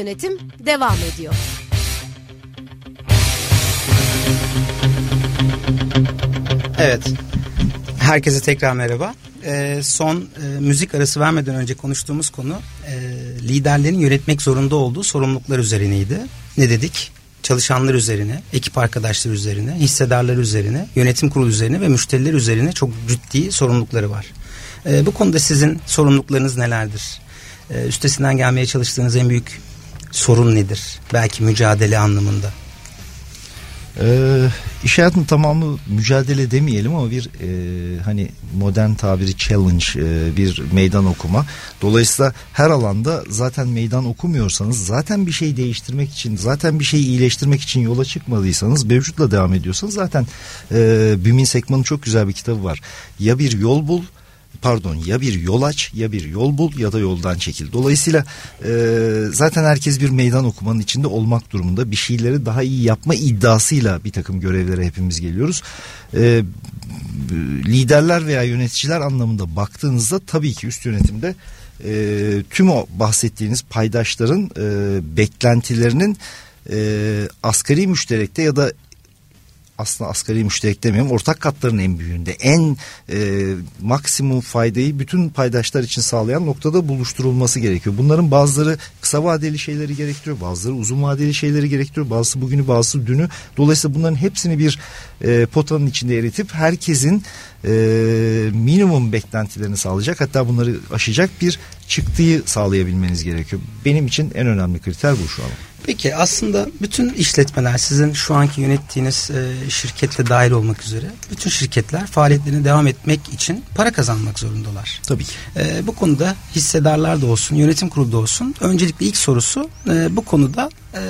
Yönetim devam ediyor. Evet. Herkese tekrar merhaba. Ee, son e, müzik arası vermeden önce konuştuğumuz konu e, liderlerin yönetmek zorunda olduğu sorumluluklar üzerineydi. Ne dedik? Çalışanlar üzerine, ekip arkadaşları üzerine, hissedarlar üzerine, yönetim kurulu üzerine ve müşteriler üzerine çok ciddi sorumlulukları var. E, bu konuda sizin sorumluluklarınız nelerdir? E, üstesinden gelmeye çalıştığınız en büyük sorun nedir? Belki mücadele anlamında. Ee, iş hayatının tamamı mücadele demeyelim ama bir e, hani modern tabiri challenge e, bir meydan okuma. Dolayısıyla her alanda zaten meydan okumuyorsanız zaten bir şey değiştirmek için zaten bir şeyi iyileştirmek için yola çıkmadıysanız mevcutla devam ediyorsanız zaten e, Bümin Sekman'ın çok güzel bir kitabı var. Ya bir yol bul pardon ya bir yol aç ya bir yol bul ya da yoldan çekil. Dolayısıyla e, zaten herkes bir meydan okumanın içinde olmak durumunda. Bir şeyleri daha iyi yapma iddiasıyla bir takım görevlere hepimiz geliyoruz. E, liderler veya yöneticiler anlamında baktığınızda tabii ki üst yönetimde e, tüm o bahsettiğiniz paydaşların e, beklentilerinin e, asgari müşterekte ya da aslında asgari müşterek demiyorum ortak katların en büyüğünde en e, maksimum faydayı bütün paydaşlar için sağlayan noktada buluşturulması gerekiyor. Bunların bazıları kısa vadeli şeyleri gerektiriyor bazıları uzun vadeli şeyleri gerektiriyor bazısı bugünü bazısı dünü dolayısıyla bunların hepsini bir e, potanın içinde eritip herkesin e, minimum beklentilerini sağlayacak hatta bunları aşacak bir çıktıyı sağlayabilmeniz gerekiyor. Benim için en önemli kriter bu şu an. Peki aslında bütün işletmeler sizin şu anki yönettiğiniz e, şirketle dahil olmak üzere bütün şirketler faaliyetlerine devam etmek için para kazanmak zorundalar. Tabii ki. E, bu konuda hissedarlar da olsun, yönetim kurulu da olsun. Öncelikle ilk sorusu e, bu konuda e,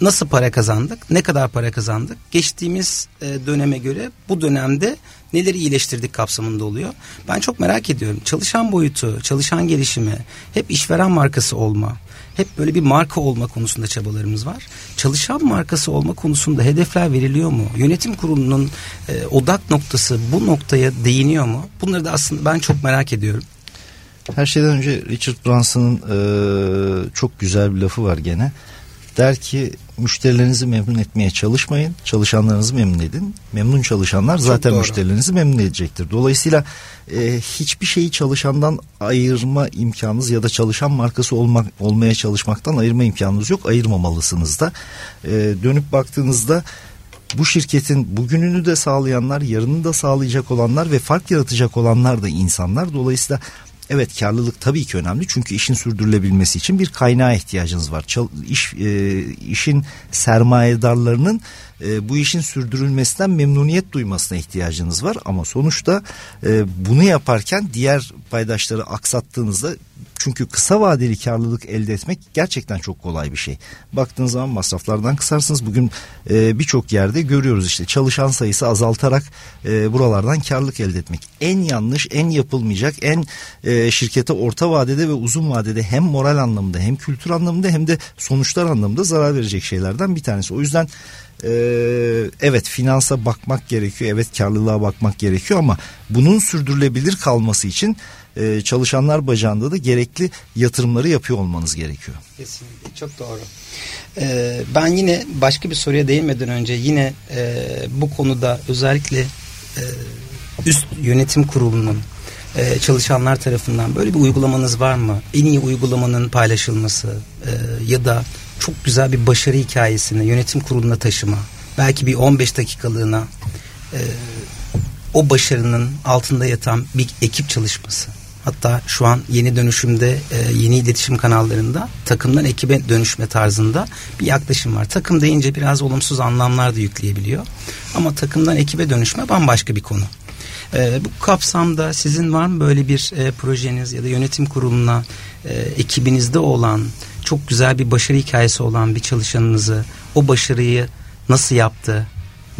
nasıl para kazandık, ne kadar para kazandık, geçtiğimiz e, döneme göre bu dönemde neleri iyileştirdik kapsamında oluyor. Ben çok merak ediyorum. Çalışan boyutu, çalışan gelişimi, hep işveren markası olma, hep böyle bir marka olma konusunda çabalarımız var. Çalışan markası olma konusunda hedefler veriliyor mu? Yönetim kurulunun e, odak noktası bu noktaya değiniyor mu? Bunları da aslında ben çok merak ediyorum. Her şeyden önce Richard Branson'ın e, çok güzel bir lafı var gene. Der ki müşterilerinizi memnun etmeye çalışmayın. Çalışanlarınızı memnun edin. Memnun çalışanlar Çok zaten doğru. müşterilerinizi memnun edecektir. Dolayısıyla e, hiçbir şeyi çalışandan ayırma imkanınız ya da çalışan markası olmak olmaya çalışmaktan ayırma imkanınız yok. Ayırmamalısınız da. E, dönüp baktığınızda bu şirketin bugününü de sağlayanlar, yarını da sağlayacak olanlar ve fark yaratacak olanlar da insanlar. Dolayısıyla Evet karlılık tabii ki önemli çünkü işin sürdürülebilmesi için bir kaynağa ihtiyacınız var. Çal, iş, e, işin sermayedarlarının e, bu işin sürdürülmesinden memnuniyet duymasına ihtiyacınız var. Ama sonuçta e, bunu yaparken diğer paydaşları aksattığınızda çünkü kısa vadeli karlılık elde etmek gerçekten çok kolay bir şey. Baktığınız zaman masraflardan kısarsınız. Bugün e, birçok yerde görüyoruz işte çalışan sayısı azaltarak e, buralardan karlılık elde etmek. En yanlış, en yapılmayacak, en e, şirkete orta vadede ve uzun vadede hem moral anlamında hem kültür anlamında hem de sonuçlar anlamında zarar verecek şeylerden bir tanesi. O yüzden ee, evet finansa bakmak gerekiyor evet karlılığa bakmak gerekiyor ama bunun sürdürülebilir kalması için e, çalışanlar bacağında da gerekli yatırımları yapıyor olmanız gerekiyor. Kesinlikle çok doğru. Ee, ben yine başka bir soruya değinmeden önce yine e, bu konuda özellikle e, üst yönetim kurulunun e, çalışanlar tarafından böyle bir uygulamanız var mı? En iyi uygulamanın paylaşılması e, ya da çok güzel bir başarı hikayesini yönetim kuruluna taşıma belki bir 15 dakikalığına e, o başarının altında yatan bir ekip çalışması Hatta şu an yeni dönüşümde e, yeni iletişim kanallarında takımdan ekibe dönüşme tarzında bir yaklaşım var. Takım deyince biraz olumsuz anlamlar da yükleyebiliyor. Ama takımdan ekibe dönüşme bambaşka bir konu. E, bu kapsamda sizin var mı böyle bir e, projeniz ya da yönetim kuruluna ekibinizde olan çok güzel bir başarı hikayesi olan bir çalışanınızı o başarıyı nasıl yaptı,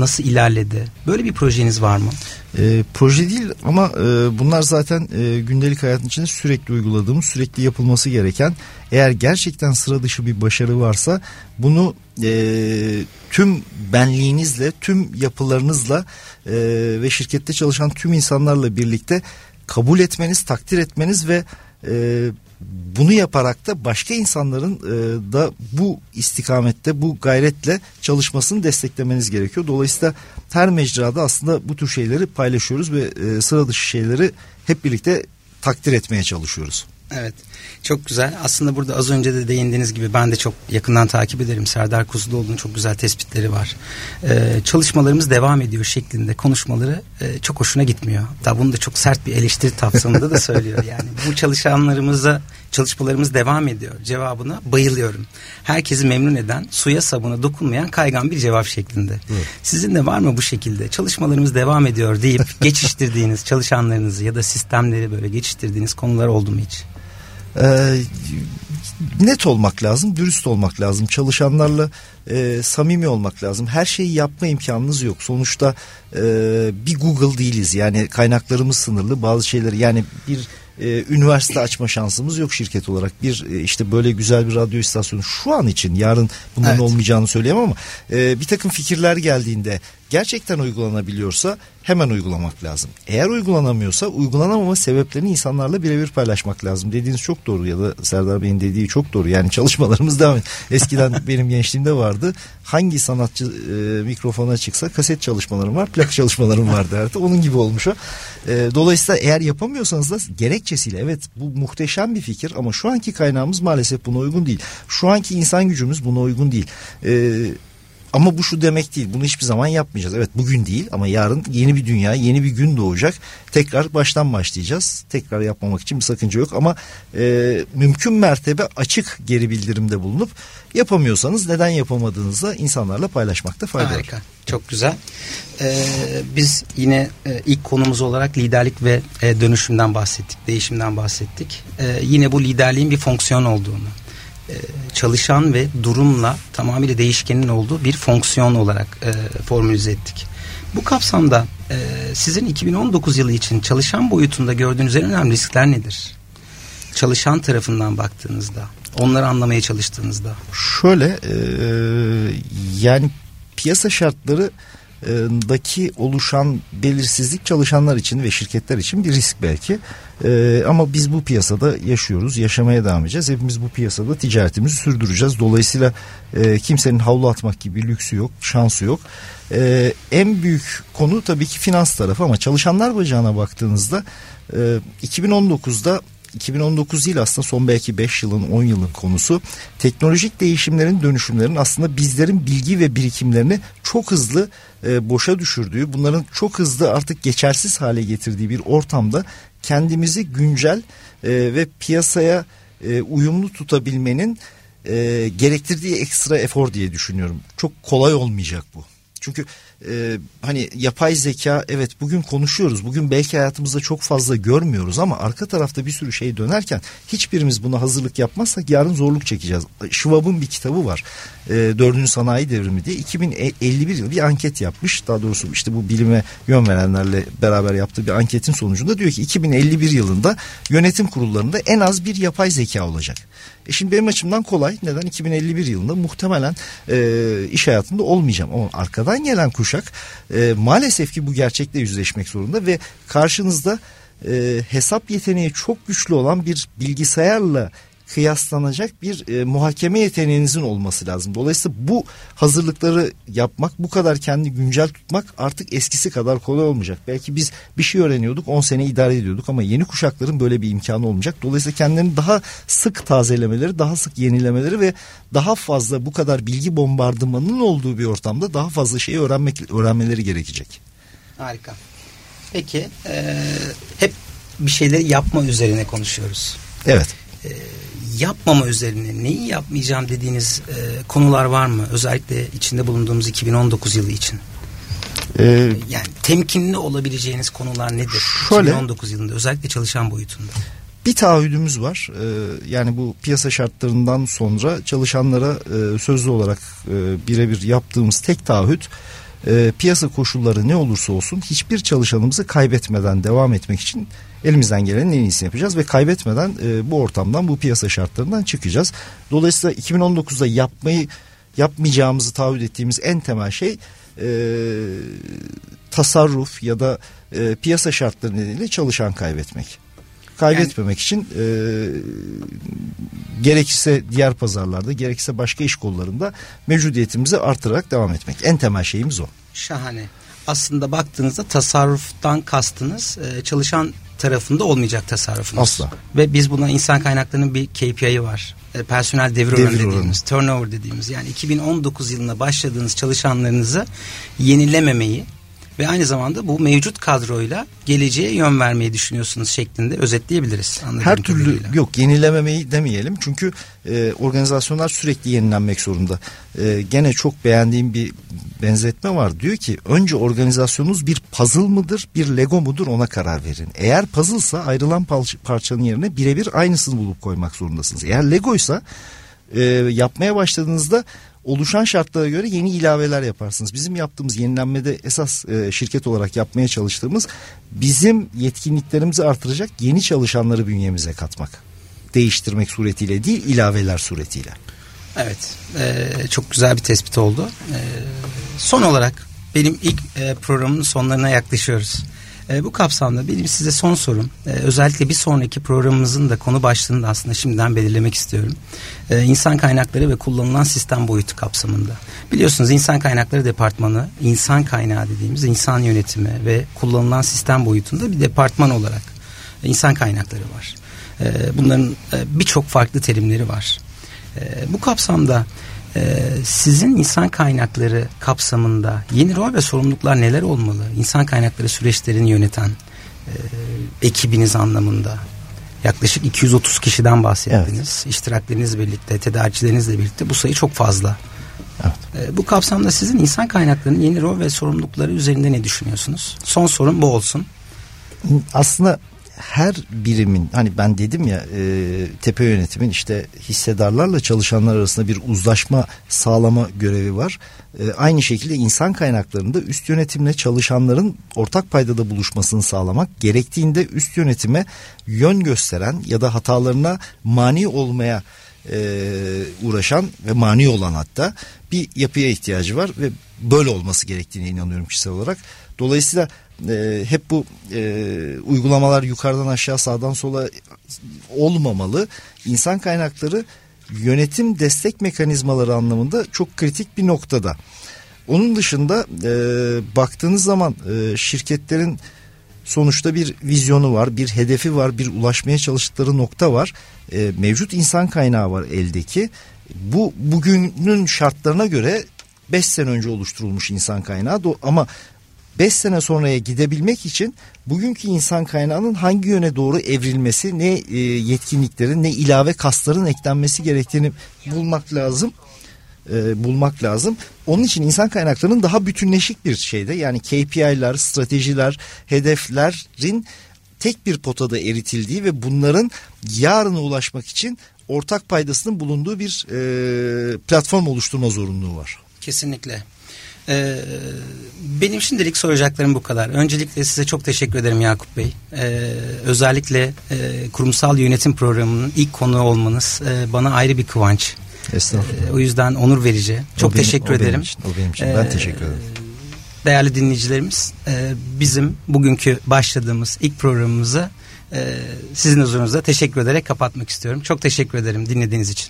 nasıl ilerledi? Böyle bir projeniz var mı? E, proje değil ama e, bunlar zaten e, gündelik hayatın içinde sürekli uyguladığımız, sürekli yapılması gereken. Eğer gerçekten sıra dışı bir başarı varsa bunu e, tüm benliğinizle, tüm yapılarınızla e, ve şirkette çalışan tüm insanlarla birlikte kabul etmeniz, takdir etmeniz ve e, bunu yaparak da başka insanların e, da bu istikamette bu gayretle çalışmasını desteklemeniz gerekiyor. Dolayısıyla her mecrada aslında bu tür şeyleri paylaşıyoruz ve e, sıra dışı şeyleri hep birlikte takdir etmeye çalışıyoruz. Evet. Çok güzel. Aslında burada az önce de değindiğiniz gibi ben de çok yakından takip ederim. Serdar Kuzuloğlu'nun çok güzel tespitleri var. Ee, çalışmalarımız devam ediyor şeklinde konuşmaları e, çok hoşuna gitmiyor. Hatta bunu da çok sert bir eleştiri tapsamında da söylüyor. Yani bu çalışanlarımıza çalışmalarımız devam ediyor cevabına bayılıyorum. Herkesi memnun eden suya sabuna dokunmayan kaygan bir cevap şeklinde. Evet. sizin de var mı bu şekilde çalışmalarımız devam ediyor deyip geçiştirdiğiniz çalışanlarınızı ya da sistemleri böyle geçiştirdiğiniz konular oldu mu hiç? E, net olmak lazım, dürüst olmak lazım. Çalışanlarla e, samimi olmak lazım. Her şeyi yapma imkanınız yok. Sonuçta e, bir Google değiliz. Yani kaynaklarımız sınırlı. Bazı şeyleri yani bir e, üniversite açma şansımız yok şirket olarak. Bir e, işte böyle güzel bir radyo istasyonu şu an için yarın bunların evet. olmayacağını söyleyemem ama e, bir takım fikirler geldiğinde gerçekten uygulanabiliyorsa hemen uygulamak lazım. Eğer uygulanamıyorsa uygulanamama sebeplerini insanlarla birebir paylaşmak lazım. Dediğiniz çok doğru ya da Serdar Bey'in dediği çok doğru. Yani çalışmalarımız devam. Eskiden benim gençliğimde vardı. Hangi sanatçı e, mikrofona çıksa kaset çalışmalarım var, plak çalışmalarım var derdi. Onun gibi olmuş o. E, dolayısıyla eğer yapamıyorsanız da gerekçesiyle evet bu muhteşem bir fikir ama şu anki kaynağımız maalesef buna uygun değil. Şu anki insan gücümüz buna uygun değil. Eee ama bu şu demek değil. Bunu hiçbir zaman yapmayacağız. Evet bugün değil ama yarın yeni bir dünya, yeni bir gün doğacak. Tekrar baştan başlayacağız. Tekrar yapmamak için bir sakınca yok ama e, mümkün mertebe açık geri bildirimde bulunup yapamıyorsanız neden yapamadığınızı insanlarla paylaşmakta fayda var. Çok güzel. Ee, biz yine e, ilk konumuz olarak liderlik ve e, dönüşümden bahsettik, değişimden bahsettik. E, yine bu liderliğin bir fonksiyon olduğunu, çalışan ve durumla tamamıyla değişkenin olduğu bir fonksiyon olarak e, formülize ettik. Bu kapsamda e, sizin 2019 yılı için çalışan boyutunda gördüğünüz en önemli riskler nedir? Çalışan tarafından baktığınızda, onları anlamaya çalıştığınızda. Şöyle e, yani piyasa şartları daki oluşan belirsizlik çalışanlar için ve şirketler için bir risk belki. Ee, ama biz bu piyasada yaşıyoruz, yaşamaya devam edeceğiz. Hepimiz bu piyasada ticaretimizi sürdüreceğiz. Dolayısıyla e, kimsenin havlu atmak gibi lüksü yok, şansı yok. Ee, en büyük konu tabii ki finans tarafı ama çalışanlar bacağına baktığınızda e, 2019'da 2019 değil aslında son belki 5 yılın 10 yılın konusu. Teknolojik değişimlerin dönüşümlerin aslında bizlerin bilgi ve birikimlerini çok hızlı e, boşa düşürdüğü, bunların çok hızlı artık geçersiz hale getirdiği bir ortamda kendimizi güncel e, ve piyasaya e, uyumlu tutabilmenin e, gerektirdiği ekstra efor diye düşünüyorum. Çok kolay olmayacak bu. Çünkü e, hani yapay zeka evet bugün konuşuyoruz. Bugün belki hayatımızda çok fazla görmüyoruz ama arka tarafta bir sürü şey dönerken hiçbirimiz buna hazırlık yapmazsak yarın zorluk çekeceğiz. Schwab'ın bir kitabı var. E, Dördüncü Sanayi Devrimi diye 2051 yılı bir anket yapmış. Daha doğrusu işte bu bilime yön verenlerle beraber yaptığı bir anketin sonucunda diyor ki 2051 yılında yönetim kurullarında en az bir yapay zeka olacak. E şimdi benim açımdan kolay. Neden? 2051 yılında muhtemelen e, iş hayatında olmayacağım. Ama arkadan gelen kuşak e, maalesef ki bu gerçekle yüzleşmek zorunda ve karşınızda e, hesap yeteneği çok güçlü olan bir bilgisayarla kıyaslanacak bir e, muhakeme yeteneğinizin olması lazım. Dolayısıyla bu hazırlıkları yapmak, bu kadar kendi güncel tutmak artık eskisi kadar kolay olmayacak. Belki biz bir şey öğreniyorduk, 10 sene idare ediyorduk ama yeni kuşakların böyle bir imkanı olmayacak. Dolayısıyla kendilerini daha sık tazelemeleri, daha sık yenilemeleri ve daha fazla bu kadar bilgi bombardımanının olduğu bir ortamda daha fazla şeyi öğrenmek öğrenmeleri gerekecek. Harika. Peki, e, hep bir şeyleri yapma üzerine konuşuyoruz. Evet. E, yapmama üzerine neyi yapmayacağım dediğiniz e, konular var mı? Özellikle içinde bulunduğumuz 2019 yılı için. Ee, yani temkinli olabileceğiniz konular nedir? Şöyle, 2019 yılında özellikle çalışan boyutunda. Bir taahhüdümüz var. Ee, yani bu piyasa şartlarından sonra çalışanlara e, sözlü olarak e, birebir yaptığımız tek taahhüt e, piyasa koşulları ne olursa olsun hiçbir çalışanımızı kaybetmeden devam etmek için elimizden gelenin en iyisini yapacağız ve kaybetmeden e, bu ortamdan bu piyasa şartlarından çıkacağız. Dolayısıyla 2019'da yapmayı yapmayacağımızı taahhüt ettiğimiz en temel şey e, tasarruf ya da e, piyasa şartları nedeniyle çalışan kaybetmek kaybetmemek yani, için e, gerekirse diğer pazarlarda gerekirse başka iş kollarında mevcudiyetimizi artırarak devam etmek. En temel şeyimiz o. Şahane. Aslında baktığınızda tasarruftan kastınız e, çalışan tarafında olmayacak tasarrufunuz. Asla. Ve biz buna insan kaynaklarının bir KPI'yi var. E, personel devir, devir oranı dediğimiz, turnover dediğimiz. Yani 2019 yılında başladığınız çalışanlarınızı yenilememeyi ve aynı zamanda bu mevcut kadroyla geleceğe yön vermeyi düşünüyorsunuz şeklinde özetleyebiliriz. Her türlü kadarıyla. yok yenilememeyi demeyelim çünkü e, organizasyonlar sürekli yenilenmek zorunda. E, gene çok beğendiğim bir benzetme var. Diyor ki önce organizasyonunuz bir puzzle mıdır bir lego mudur ona karar verin. Eğer puzzle'sa ayrılan parçanın yerine birebir aynısını bulup koymak zorundasınız. Eğer legoysa e, yapmaya başladığınızda oluşan şartlara göre yeni ilaveler yaparsınız. Bizim yaptığımız yenilenmede esas e, şirket olarak yapmaya çalıştığımız bizim yetkinliklerimizi artıracak yeni çalışanları bünyemize katmak. Değiştirmek suretiyle değil ilaveler suretiyle. Evet e, çok güzel bir tespit oldu. E, son olarak benim ilk e, programın sonlarına yaklaşıyoruz. E, bu kapsamda benim size son sorum e, özellikle bir sonraki programımızın da konu başlığını da aslında şimdiden belirlemek istiyorum. E, insan kaynakları ve kullanılan sistem boyutu kapsamında. Biliyorsunuz insan kaynakları departmanı insan kaynağı dediğimiz insan yönetimi ve kullanılan sistem boyutunda bir departman olarak insan kaynakları var. E, bunların e, birçok farklı terimleri var. E, bu kapsamda sizin insan kaynakları kapsamında yeni rol ve sorumluluklar neler olmalı? İnsan kaynakları süreçlerini yöneten e, ekibiniz anlamında yaklaşık 230 kişiden bahsettiniz. Evet. İştirakleriniz birlikte, tedarikçilerinizle birlikte bu sayı çok fazla. Evet. E, bu kapsamda sizin insan kaynaklarının yeni rol ve sorumlulukları üzerinde ne düşünüyorsunuz? Son sorum bu olsun. Aslında her birimin hani ben dedim ya e, tepe yönetimin işte hissedarlarla çalışanlar arasında bir uzlaşma sağlama görevi var. E, aynı şekilde insan kaynaklarında üst yönetimle çalışanların ortak paydada buluşmasını sağlamak gerektiğinde üst yönetime yön gösteren ya da hatalarına mani olmaya e, uğraşan ve mani olan hatta bir yapıya ihtiyacı var ve böyle olması gerektiğine inanıyorum kişisel olarak. Dolayısıyla e, hep bu e, uygulamalar yukarıdan aşağı sağdan sola olmamalı. İnsan kaynakları yönetim destek mekanizmaları anlamında çok kritik bir noktada. Onun dışında e, baktığınız zaman e, şirketlerin sonuçta bir vizyonu var, bir hedefi var, bir ulaşmaya çalıştıkları nokta var. E, mevcut insan kaynağı var eldeki. Bu bugünün şartlarına göre 5 sene önce oluşturulmuş insan kaynağı ama 5 sene sonraya gidebilmek için bugünkü insan kaynağının hangi yöne doğru evrilmesi, ne e, yetkinliklerin, ne ilave kasların eklenmesi gerektiğini bulmak lazım. E, bulmak lazım. Onun için insan kaynaklarının daha bütünleşik bir şeyde yani KPI'ler, stratejiler, hedeflerin tek bir potada eritildiği ve bunların yarına ulaşmak için ortak paydasının bulunduğu bir e, platform oluşturma zorunluluğu var. Kesinlikle. Ee, benim şimdilik soracaklarım bu kadar. Öncelikle size çok teşekkür ederim Yakup Bey. Ee, özellikle e, kurumsal yönetim programının ilk konu olmanız e, bana ayrı bir kıvanç. Estağfurullah. Ee, o yüzden onur verici. Çok o teşekkür benim, ederim. O benim için. O benim için. Ben ee, teşekkür ederim. Değerli dinleyicilerimiz, e, bizim bugünkü başladığımız ilk programımızı e, sizin huzurunuzda teşekkür ederek kapatmak istiyorum. Çok teşekkür ederim dinlediğiniz için.